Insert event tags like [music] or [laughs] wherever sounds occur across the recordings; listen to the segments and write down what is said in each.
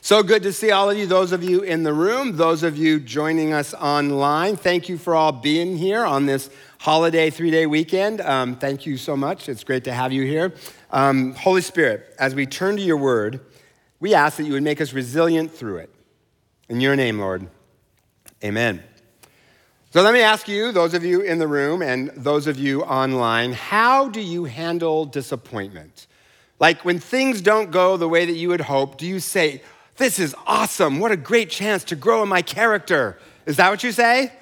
So good to see all of you, those of you in the room, those of you joining us online. Thank you for all being here on this holiday three day weekend. Um, thank you so much. It's great to have you here. Um, Holy Spirit, as we turn to your word, we ask that you would make us resilient through it. In your name, Lord. Amen. So let me ask you, those of you in the room and those of you online, how do you handle disappointment? Like when things don't go the way that you would hope, do you say, this is awesome. What a great chance to grow in my character. Is that what you say?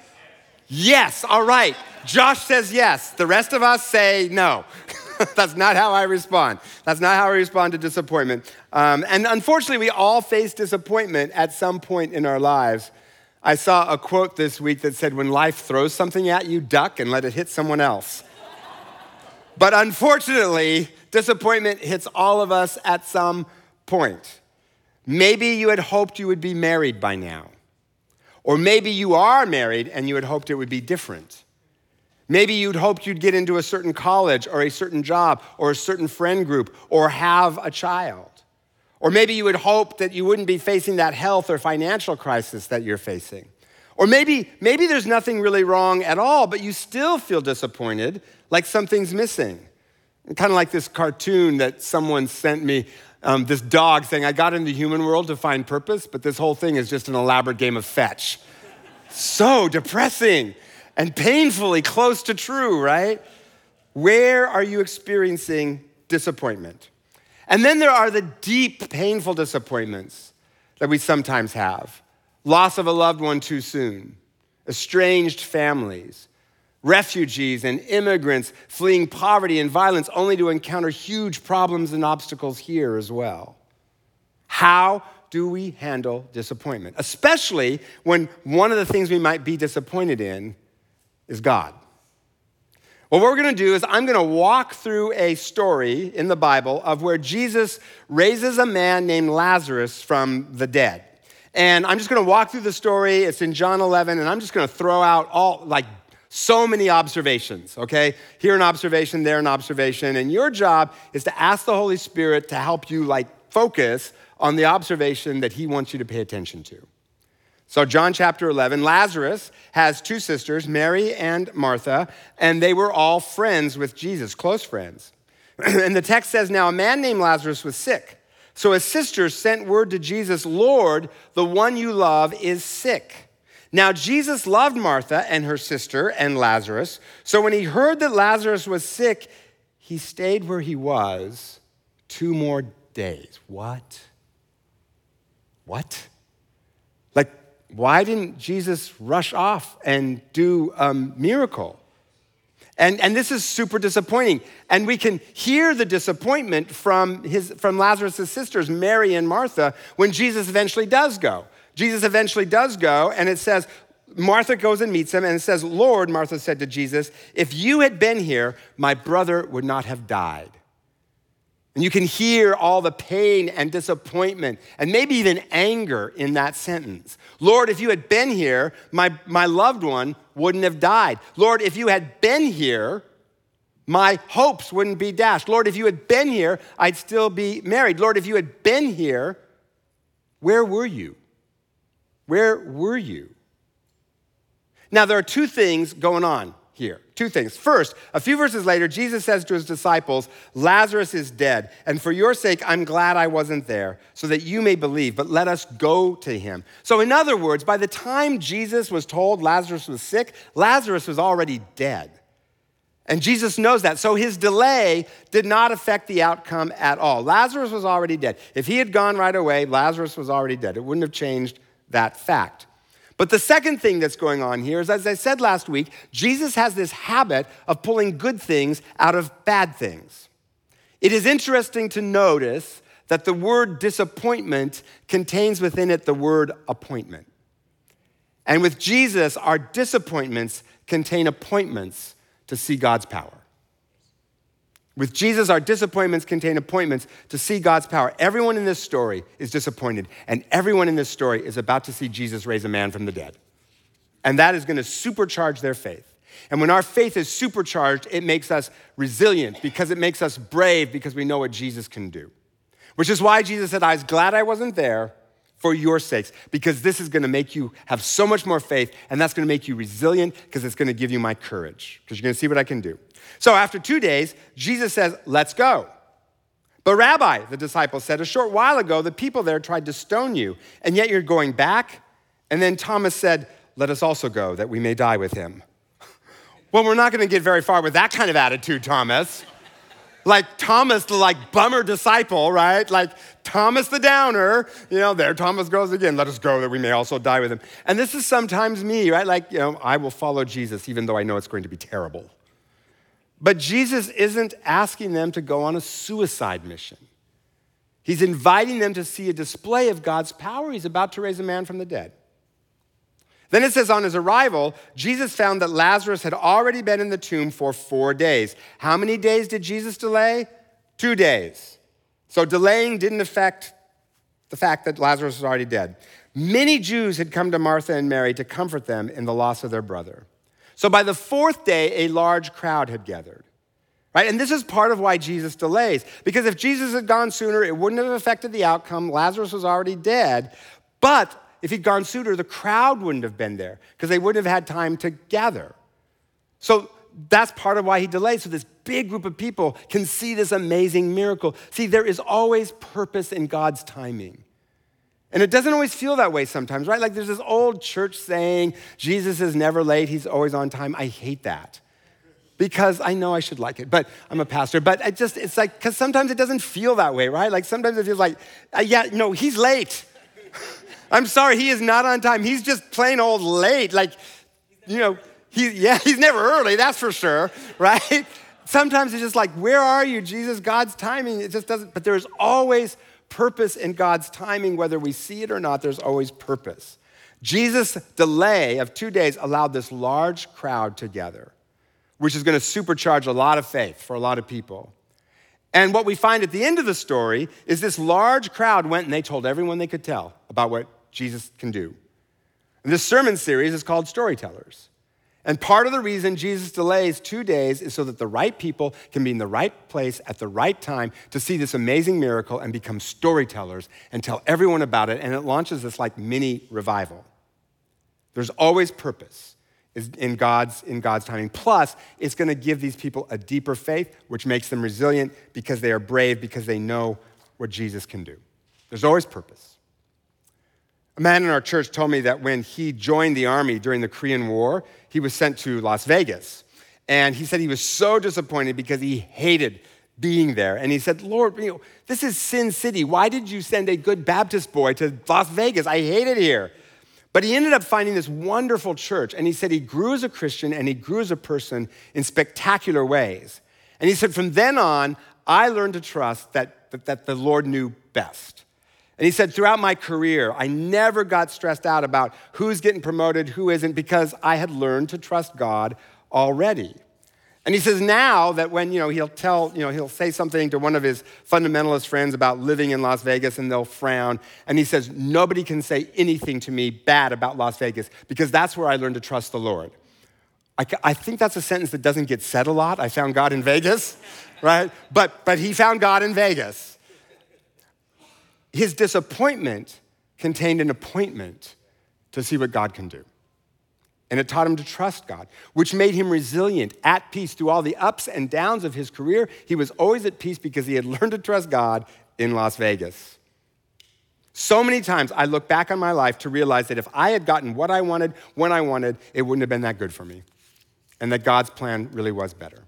Yes, all right. Josh says yes. The rest of us say no. [laughs] That's not how I respond. That's not how I respond to disappointment. Um, and unfortunately, we all face disappointment at some point in our lives. I saw a quote this week that said, When life throws something at you, duck and let it hit someone else. but unfortunately, disappointment hits all of us at some point. Maybe you had hoped you would be married by now. Or maybe you are married and you had hoped it would be different. Maybe you'd hoped you'd get into a certain college or a certain job or a certain friend group or have a child. Or maybe you would hope that you wouldn't be facing that health or financial crisis that you're facing. Or maybe, maybe there's nothing really wrong at all, but you still feel disappointed, like something's missing. Kind of like this cartoon that someone sent me um, this dog saying, I got into the human world to find purpose, but this whole thing is just an elaborate game of fetch. so depressing and painfully close to true, right? Where are you experiencing disappointment? And then there are the deep, painful disappointments that we sometimes have loss of a loved one too soon, estranged families, refugees and immigrants fleeing poverty and violence only to encounter huge problems and obstacles here as well. How do we handle disappointment? Especially when one of the things we might be disappointed in is God. Well, what we're going to do is I'm going to walk through a story in the Bible of where Jesus raises a man named Lazarus from the dead. And I'm just going to walk through the story. It's in John 11, and I'm just going to throw out all like so many observations, okay? Here an observation, there an observation. And your job is to ask the Holy Spirit to help you, like, focus on the observation that He wants you to pay attention to. So, John chapter 11, Lazarus has two sisters, Mary and Martha, and they were all friends with Jesus, close friends. [clears throat] and the text says, Now a man named Lazarus was sick. So his sisters sent word to Jesus, Lord, the one you love is sick. Now, Jesus loved Martha and her sister and Lazarus. So when he heard that Lazarus was sick, he stayed where he was two more days. What? What? Like, why didn't Jesus rush off and do a miracle? And, and this is super disappointing. And we can hear the disappointment from, his, from Lazarus' sisters, Mary and Martha, when Jesus eventually does go. Jesus eventually does go, and it says, Martha goes and meets him, and it says, Lord, Martha said to Jesus, if you had been here, my brother would not have died. And you can hear all the pain and disappointment and maybe even anger in that sentence. Lord, if you had been here, my, my loved one wouldn't have died. Lord, if you had been here, my hopes wouldn't be dashed. Lord, if you had been here, I'd still be married. Lord, if you had been here, where were you? Where were you? Now, there are two things going on here. Two things. First, a few verses later, Jesus says to his disciples, Lazarus is dead, and for your sake, I'm glad I wasn't there, so that you may believe, but let us go to him. So, in other words, by the time Jesus was told Lazarus was sick, Lazarus was already dead. And Jesus knows that. So his delay did not affect the outcome at all. Lazarus was already dead. If he had gone right away, Lazarus was already dead. It wouldn't have changed that fact. But the second thing that's going on here is, as I said last week, Jesus has this habit of pulling good things out of bad things. It is interesting to notice that the word disappointment contains within it the word appointment. And with Jesus, our disappointments contain appointments to see God's power. With Jesus, our disappointments contain appointments to see God's power. Everyone in this story is disappointed, and everyone in this story is about to see Jesus raise a man from the dead. And that is going to supercharge their faith. And when our faith is supercharged, it makes us resilient because it makes us brave because we know what Jesus can do. Which is why Jesus said, I was glad I wasn't there for your sakes, because this is going to make you have so much more faith, and that's going to make you resilient because it's going to give you my courage, because you're going to see what I can do. So after two days, Jesus says, Let's go. But, Rabbi, the disciples said, a short while ago, the people there tried to stone you, and yet you're going back? And then Thomas said, Let us also go, that we may die with him. well, we're not going to get very far with that kind of attitude, Thomas. like Thomas, the like bummer disciple, right? Like Thomas the downer, you know, there Thomas goes again, let us go that we may also die with him. And this is sometimes me, right? Like, you know, I will follow Jesus even though I know it's going to be terrible. But Jesus isn't asking them to go on a suicide mission. He's inviting them to see a display of God's power. He's about to raise a man from the dead. Then it says, on his arrival, Jesus found that Lazarus had already been in the tomb for four days. How many days did Jesus delay? Two days. So delaying didn't affect the fact that Lazarus was already dead. Many Jews had come to Martha and Mary to comfort them in the loss of their brother. So by the fourth day, a large crowd had gathered. Right? And this is part of why Jesus delays. Because if Jesus had gone sooner, it wouldn't have affected the outcome. Lazarus was already dead. But if he'd gone sooner, the crowd wouldn't have been there because they wouldn't have had time to gather. So that's part of why he delays. So this big group of people can see this amazing miracle. See, there is always purpose in God's timing. And it doesn't always feel that way sometimes, right? Like there's this old church saying, Jesus is never late, he's always on time. I hate that because I know I should like it, but I'm a pastor. But it just, it's like, because sometimes it doesn't feel that way, right? Like sometimes it feels like, uh, yeah, no, he's late. [laughs] I'm sorry, he is not on time. He's just plain old late. Like, you know, he, yeah, he's never early, that's for sure, [laughs] right? Sometimes it's just like, where are you, Jesus? God's timing, it just doesn't, but there's always purpose in God's timing, whether we see it or not, there's always purpose. Jesus' delay of two days allowed this large crowd together, which is going to supercharge a lot of faith for a lot of people. And what we find at the end of the story is this large crowd went and they told everyone they could tell about what Jesus can do. And this sermon series is called Storytellers. And part of the reason Jesus delays two days is so that the right people can be in the right place at the right time to see this amazing miracle and become storytellers and tell everyone about it. And it launches this like mini revival. There's always purpose in God's, in God's timing. Plus, it's going to give these people a deeper faith, which makes them resilient because they are brave, because they know what Jesus can do. There's always purpose. A man in our church told me that when he joined the army during the Korean War, he was sent to Las Vegas. And he said he was so disappointed because he hated being there. And he said, Lord, you know, this is Sin City. Why did you send a good Baptist boy to Las Vegas? I hate it here. But he ended up finding this wonderful church. And he said he grew as a Christian and he grew as a person in spectacular ways. And he said, from then on, I learned to trust that, that, that the Lord knew best. And he said, throughout my career, I never got stressed out about who's getting promoted, who isn't, because I had learned to trust God already. And he says now that when, you know, he'll tell, you know, he'll say something to one of his fundamentalist friends about living in Las Vegas and they'll frown. And he says, nobody can say anything to me bad about Las Vegas because that's where I learned to trust the Lord. I, I think that's a sentence that doesn't get said a lot. I found God in Vegas, [laughs] right? But, but he found God in Vegas. His disappointment contained an appointment to see what God can do. And it taught him to trust God, which made him resilient, at peace through all the ups and downs of his career. He was always at peace because he had learned to trust God in Las Vegas. So many times I look back on my life to realize that if I had gotten what I wanted when I wanted, it wouldn't have been that good for me. And that God's plan really was better.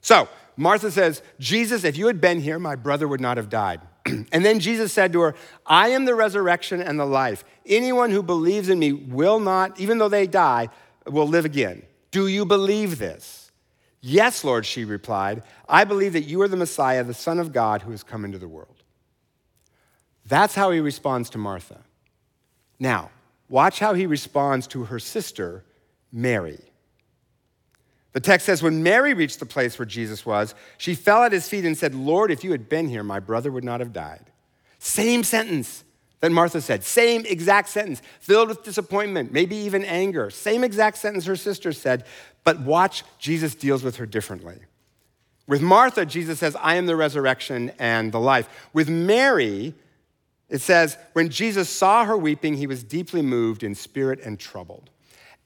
So, Martha says, Jesus, if you had been here, my brother would not have died. [clears throat] and then Jesus said to her, I am the resurrection and the life. Anyone who believes in me will not, even though they die, will live again. Do you believe this? Yes, Lord, she replied. I believe that you are the Messiah, the Son of God, who has come into the world. That's how he responds to Martha. Now, watch how he responds to her sister, Mary. The text says, when Mary reached the place where Jesus was, she fell at his feet and said, Lord, if you had been here, my brother would not have died. Same sentence that Martha said, same exact sentence, filled with disappointment, maybe even anger. Same exact sentence her sister said, but watch, Jesus deals with her differently. With Martha, Jesus says, I am the resurrection and the life. With Mary, It says, When Jesus saw her weeping, he was deeply moved in spirit and troubled.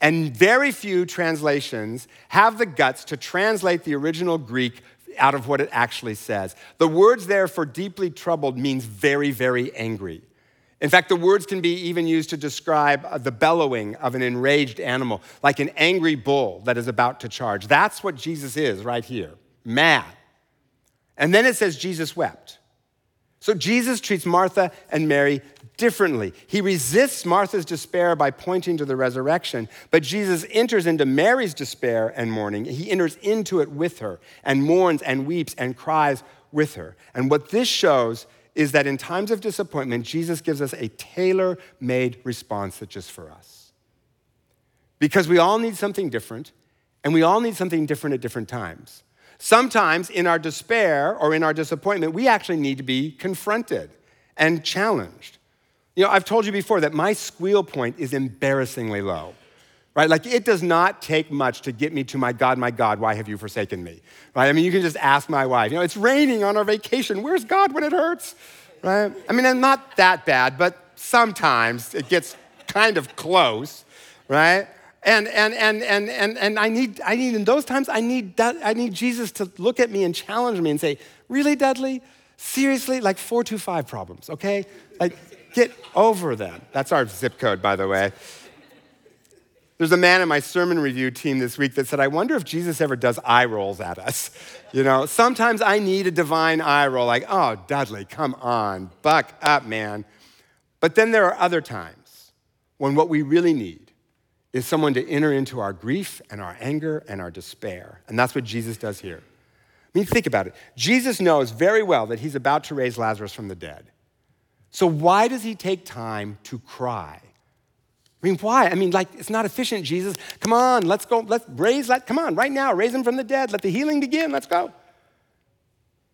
And very few translations have the guts to translate the original Greek out of what it actually says. The words there for deeply troubled means very, very angry. In fact, the words can be even used to describe the bellowing of an enraged animal, like an angry bull that is about to charge. That's what Jesus is right here mad. And then it says Jesus wept. So Jesus treats Martha and Mary differently. He resists Martha's despair by pointing to the resurrection, but Jesus enters into Mary's despair and mourning. He enters into it with her and mourns and weeps and cries with her. And what this shows is that in times of disappointment, Jesus gives us a tailor made response that's just for us. Because we all need something different, and we all need something different at different times. Sometimes in our despair or in our disappointment, we actually need to be confronted and challenged. You know, I've told you before that my squeal point is embarrassingly low, right? Like, it does not take much to get me to my God, my God, why have you forsaken me, right? I mean, you can just ask my wife, you know, it's raining on our vacation. Where's God when it hurts, right? I mean, I'm not that bad, but sometimes it gets kind of close, right? And, and, and, and, and, and I, need, I need, in those times, I need, I need Jesus to look at me and challenge me and say, Really, Dudley? Seriously? Like 425 problems, okay? Like, get over them. That's our zip code, by the way. There's a man in my sermon review team this week that said, I wonder if Jesus ever does eye rolls at us. [laughs] You know, sometimes I need a divine eye roll, like, oh, Dudley, come on, buck up, man. But then there are other times when what we really need is someone to enter into our grief and our anger and our despair. And that's what Jesus does here. I mean, think about it. Jesus knows very well that he's about to raise Lazarus from the dead. So, why does he take time to cry? I mean, why? I mean, like, it's not efficient, Jesus. Come on, let's go, let's raise, let, come on, right now, raise him from the dead. Let the healing begin, let's go.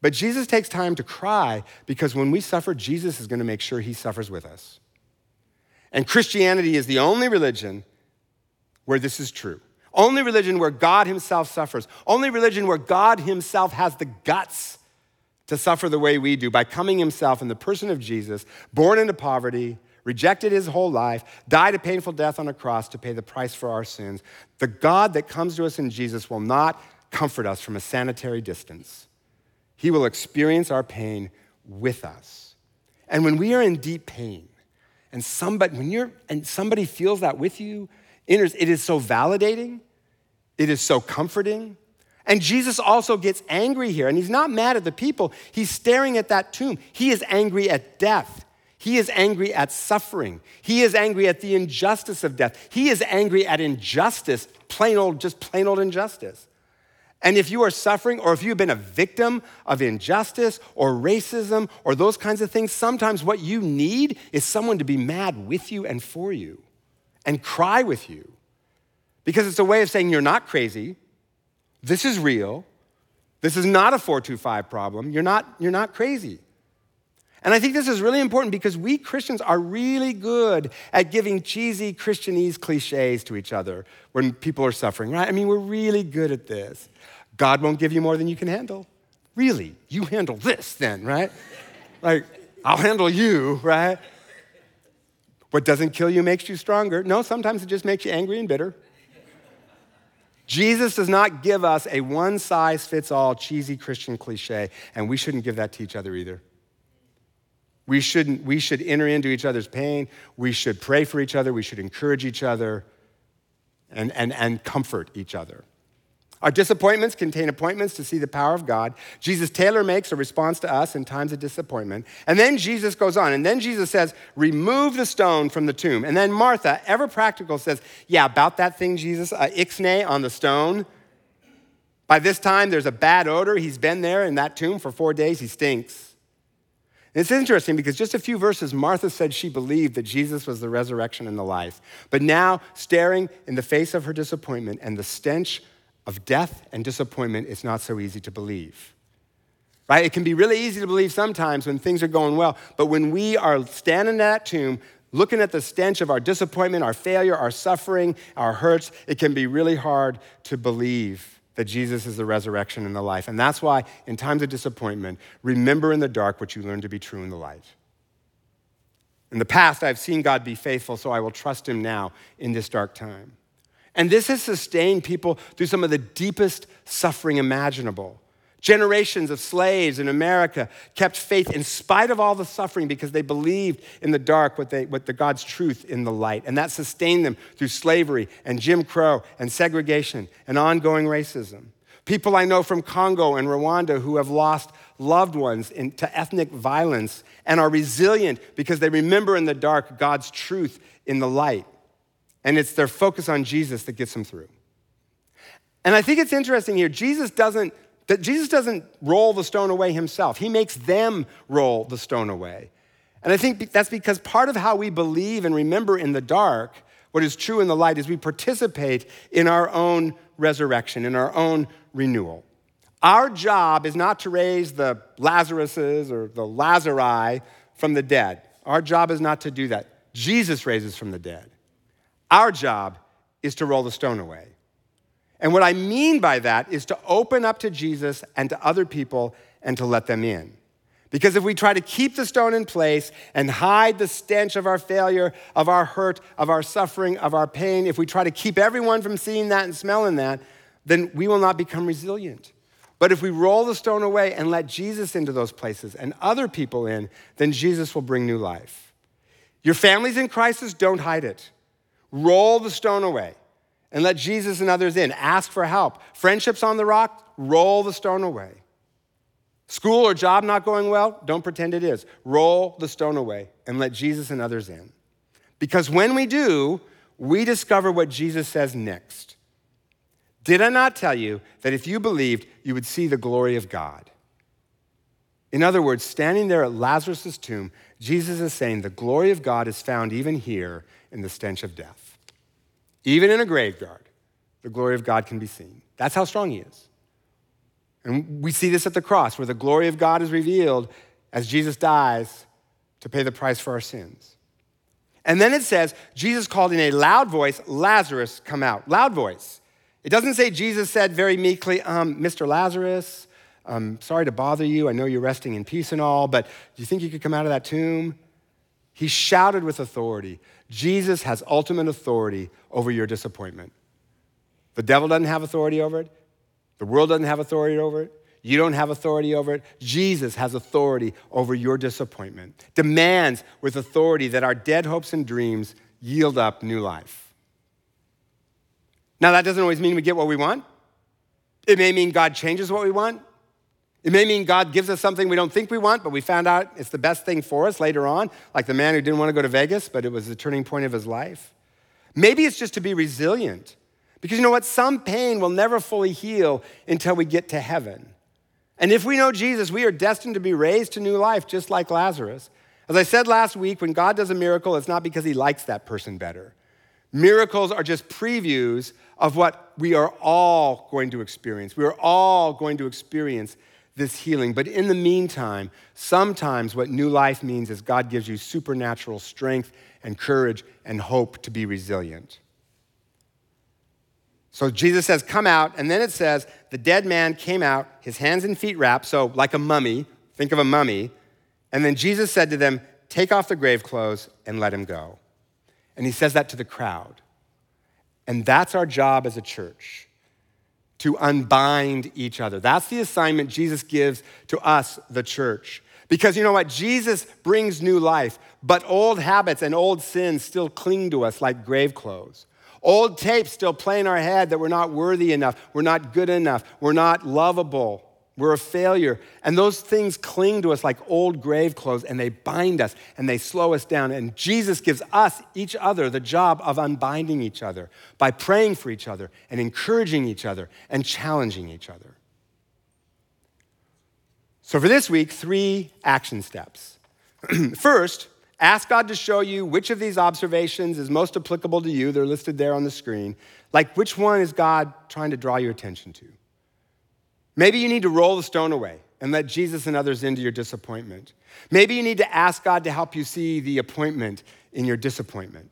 But Jesus takes time to cry because when we suffer, Jesus is going to make sure he suffers with us. And Christianity is the only religion where this is true. Only religion where God Himself suffers. Only religion where God Himself has the guts to suffer the way we do by coming Himself in the person of Jesus, born into poverty, rejected His whole life, died a painful death on a cross to pay the price for our sins. The God that comes to us in Jesus will not comfort us from a sanitary distance. He will experience our pain with us. And when we are in deep pain, and somebody, when you're, and somebody feels that with you, it is so validating, it is so comforting. And Jesus also gets angry here, and he's not mad at the people. He's staring at that tomb. He is angry at death. He is angry at suffering. He is angry at the injustice of death. He is angry at injustice, plain old, just plain old injustice. And if you are suffering, or if you've been a victim of injustice or racism or those kinds of things, sometimes what you need is someone to be mad with you and for you and cry with you because it's a way of saying you're not crazy. This is real. This is not a 425 problem. You're not, you're not crazy. And I think this is really important because we Christians are really good at giving cheesy Christianese cliches to each other when people are suffering, right? I mean, we're really good at this. God won't give you more than you can handle. Really? You handle this then, right? like, I'll handle you, right? What doesn't kill you makes you stronger. No, sometimes it just makes you angry and bitter. Jesus does not give us a one size fits all cheesy Christian cliche, and we shouldn't give that to each other either. We, shouldn't, we should enter into each other's pain. We should pray for each other. We should encourage each other and, and, and comfort each other. Our disappointments contain appointments to see the power of God. Jesus tailor makes a response to us in times of disappointment. And then Jesus goes on, and then Jesus says, Remove the stone from the tomb. And then Martha, ever practical, says, Yeah, about that thing, Jesus, uh, ixnay on the stone. By this time, there's a bad odor. He's been there in that tomb for four days. He stinks. And it's interesting because just a few verses, Martha said she believed that Jesus was the resurrection and the life. But now, staring in the face of her disappointment and the stench of death and disappointment, it's not so easy to believe. Right? It can be really easy to believe sometimes when things are going well, but when we are standing in that tomb, looking at the stench of our disappointment, our failure, our suffering, our hurts, it can be really hard to believe that Jesus is the resurrection and the life. And that's why, in times of disappointment, remember in the dark what you learned to be true in the light. In the past, I've seen God be faithful, so I will trust him now in this dark time. And this has sustained people through some of the deepest suffering imaginable. Generations of slaves in America kept faith in spite of all the suffering because they believed in the dark what, they, the God's truth in the light. And that sustained them through slavery and Jim Crow and segregation and ongoing racism. People I know from Congo and Rwanda who have lost loved ones in, to ethnic violence and are resilient because they remember in the dark God's truth in the light. And it's their focus on Jesus that gets them through. And I think it's interesting here. Jesus doesn't that Jesus doesn't roll the stone away himself. He makes them roll the stone away. And I think that's because part of how we believe and remember in the dark what is true in the light is we participate in our own resurrection, in our own renewal. Our job is not to raise the Lazaruses or the Lazari from the dead. Our job is not to do that. Jesus raises from the dead. Our job is to roll the stone away. And what I mean by that is to open up to Jesus and to other people and to let them in. Because if we try to keep the stone in place and hide the stench of our failure, of our hurt, of our suffering, of our pain, if we try to keep everyone from seeing that and smelling that, then we will not become resilient. But if we roll the stone away and let Jesus into those places and other people in, then Jesus will bring new life. Your family's in crisis, don't hide it. Roll the stone away and let Jesus and others in. Ask for help. Friendships on the rock, roll the stone away. School or job not going well, don't pretend it is. Roll the stone away and let Jesus and others in. Because when we do, we discover what Jesus says next. Did I not tell you that if you believed, you would see the glory of God? In other words, standing there at Lazarus' tomb, Jesus is saying the glory of God is found even here in the stench of death. Even in a graveyard, the glory of God can be seen. That's how strong he is. And we see this at the cross, where the glory of God is revealed as Jesus dies to pay the price for our sins. And then it says, Jesus called in a loud voice, Lazarus, come out. Loud voice. It doesn't say Jesus said very meekly, um, Mr. Lazarus, I'm sorry to bother you. I know you're resting in peace and all, but do you think you could come out of that tomb? He shouted with authority. Jesus has ultimate authority over your disappointment. The devil doesn't have authority over it. The world doesn't have authority over it. You don't have authority over it. Jesus has authority over your disappointment, demands with authority that our dead hopes and dreams yield up new life. Now, that doesn't always mean we get what we want. It may mean God changes what we want. It may mean God gives us something we don't think we want, but we found out it's the best thing for us later on, like the man who didn't want to go to Vegas, but it was the turning point of his life. Maybe it's just to be resilient. Because you know what? Some pain will never fully heal until we get to heaven. And if we know Jesus, we are destined to be raised to new life, just like Lazarus. As I said last week, when God does a miracle, it's not because he likes that person better. Miracles are just previews of what we are all going to experience. We are all going to experience this healing. But in the meantime, sometimes what new life means is God gives you supernatural strength and courage and hope to be resilient. So Jesus says, Come out. And then it says, The dead man came out, his hands and feet wrapped, so like a mummy. Think of a mummy. And then Jesus said to them, Take off the grave clothes and let him go. And he says that to the crowd. And that's our job as a church to unbind each other. That's the assignment Jesus gives to us, the church. Because you know what? Jesus brings new life, but old habits and old sins still cling to us like grave clothes. Old tapes still play in our head that we're not worthy enough, we're not good enough, we're not lovable, we're a failure. And those things cling to us like old grave clothes and they bind us and they slow us down. And Jesus gives us, each other, the job of unbinding each other by praying for each other and encouraging each other and challenging each other. So, for this week, three action steps. [clears throat] First, ask God to show you which of these observations is most applicable to you. They're listed there on the screen. Like, which one is God trying to draw your attention to? Maybe you need to roll the stone away and let Jesus and others into your disappointment. Maybe you need to ask God to help you see the appointment in your disappointment.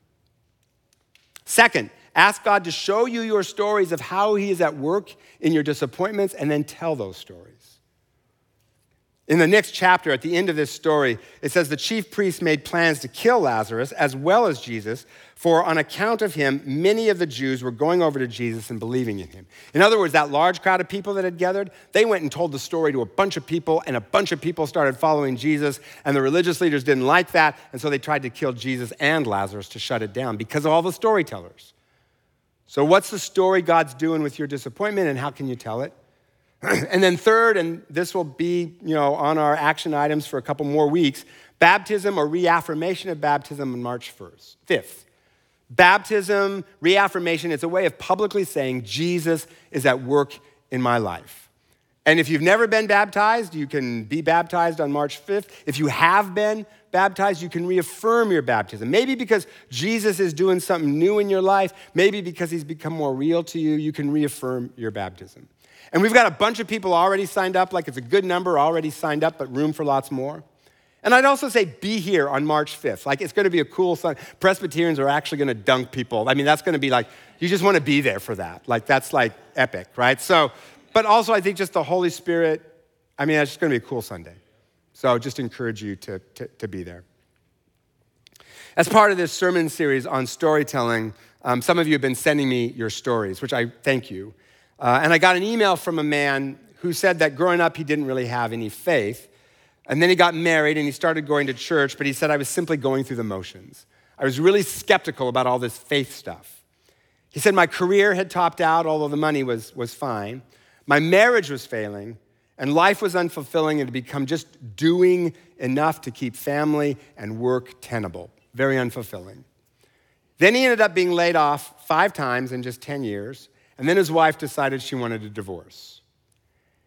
Second, ask God to show you your stories of how He is at work in your disappointments and then tell those stories. In the next chapter, at the end of this story, it says the chief priests made plans to kill Lazarus as well as Jesus, for on account of him, many of the Jews were going over to Jesus and believing in him. In other words, that large crowd of people that had gathered, they went and told the story to a bunch of people, and a bunch of people started following Jesus, and the religious leaders didn't like that, and so they tried to kill Jesus and Lazarus to shut it down because of all the storytellers. So, what's the story God's doing with your disappointment, and how can you tell it? [clears throat] and then third, and this will be, you know, on our action items for a couple more weeks, baptism or reaffirmation of baptism on March 1st. Fifth, baptism, reaffirmation, it's a way of publicly saying Jesus is at work in my life. And if you've never been baptized, you can be baptized on March 5th. If you have been baptized, you can reaffirm your baptism. Maybe because Jesus is doing something new in your life, maybe because he's become more real to you, you can reaffirm your baptism. And we've got a bunch of people already signed up, like it's a good number already signed up, but room for lots more. And I'd also say be here on March 5th. Like it's going to be a cool Sunday. Presbyterians are actually going to dunk people. I mean, that's going to be like, you just want to be there for that. Like that's like epic, right? So, but also I think just the Holy Spirit, I mean, it's just going to be a cool Sunday. So I just encourage you to, to, to be there. As part of this sermon series on storytelling, um, some of you have been sending me your stories, which I thank you. Uh, and I got an email from a man who said that growing up he didn't really have any faith. And then he got married and he started going to church, but he said, I was simply going through the motions. I was really skeptical about all this faith stuff. He said, My career had topped out, although the money was, was fine. My marriage was failing, and life was unfulfilling and had become just doing enough to keep family and work tenable. Very unfulfilling. Then he ended up being laid off five times in just 10 years. And then his wife decided she wanted a divorce.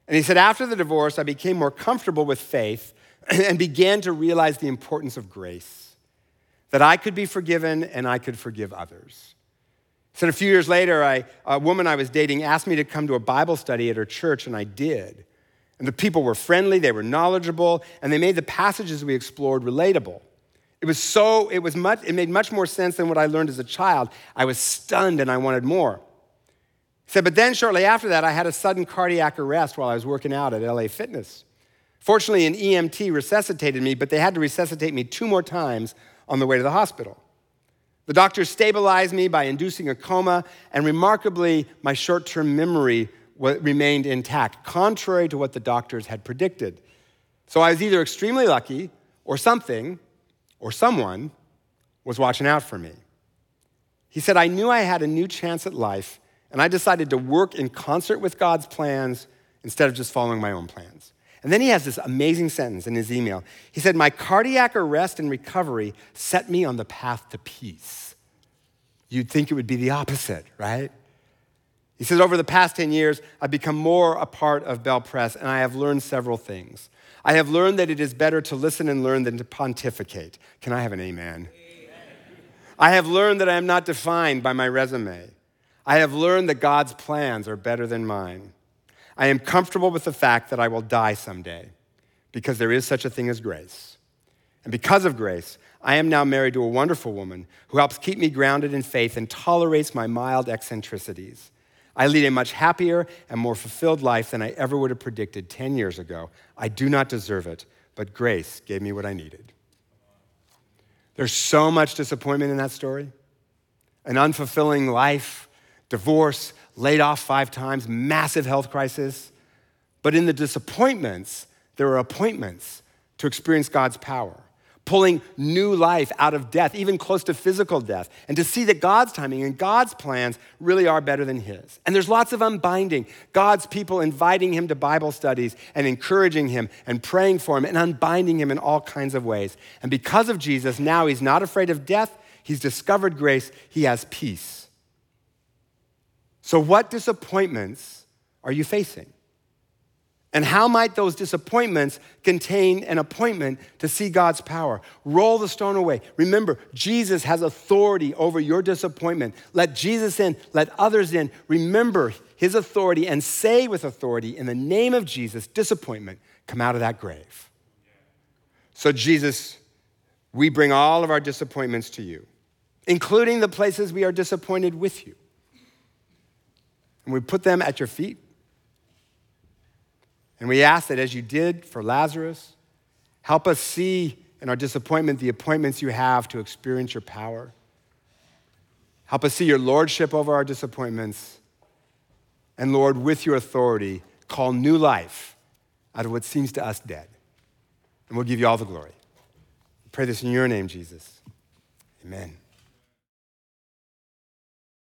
And he said, After the divorce, I became more comfortable with faith [clears throat] and began to realize the importance of grace, that I could be forgiven and I could forgive others. He said, A few years later, I, a woman I was dating asked me to come to a Bible study at her church, and I did. And the people were friendly, they were knowledgeable, and they made the passages we explored relatable. It was so, it was much, it made much more sense than what I learned as a child. I was stunned and I wanted more. He said, but then shortly after that, I had a sudden cardiac arrest while I was working out at LA Fitness. Fortunately, an EMT resuscitated me, but they had to resuscitate me two more times on the way to the hospital. The doctors stabilized me by inducing a coma, and remarkably, my short term memory remained intact, contrary to what the doctors had predicted. So I was either extremely lucky, or something, or someone was watching out for me. He said, I knew I had a new chance at life and I decided to work in concert with God's plans instead of just following my own plans. And then he has this amazing sentence in his email. He said, My cardiac arrest and recovery set me on the path to peace. You'd think it would be the opposite, right? He says, Over the past 10 years, I've become more a part of Bel Pres, and I have learned several things. I have learned that it is better to listen and learn than to pontificate. Can I have an amen? amen. I have learned that I am not defined by my resume. I have learned that God's plans are better than mine. I am comfortable with the fact that I will die someday because there is such a thing as grace. And because of grace, I am now married to a wonderful woman who helps keep me grounded in faith and tolerates my mild eccentricities. I lead a much happier and more fulfilled life than I ever would have predicted 10 years ago. I do not deserve it, but grace gave me what I needed. There's so much disappointment in that story, an unfulfilling life, divorce, laid off five times, massive health crisis. But in the disappointments, there are appointments to experience God's power, pulling new life out of death, even close to physical death, and to see that God's timing and God's plans really are better than His. And there's lots of unbinding. God's people inviting Him to Bible studies and encouraging Him and praying for Him and unbinding Him in all kinds of ways. And because of Jesus, now He's not afraid of death. He's discovered grace. He has peace. So, what disappointments are you facing? And how might those disappointments contain an appointment to see God's power? Roll the stone away. Remember, Jesus has authority over your disappointment. Let Jesus in, let others in. Remember his authority and say with authority, in the name of Jesus, disappointment, come out of that grave. So, Jesus, we bring all of our disappointments to you, including the places we are disappointed with you and we put them at your feet. And we ask that as you did for Lazarus, help us see in our disappointment the appointments you have to experience your power. Help us see your lordship over our disappointments. And Lord, with your authority, call new life out of what seems to us dead. And we'll give you all the glory. I pray this in your name, Jesus. Amen.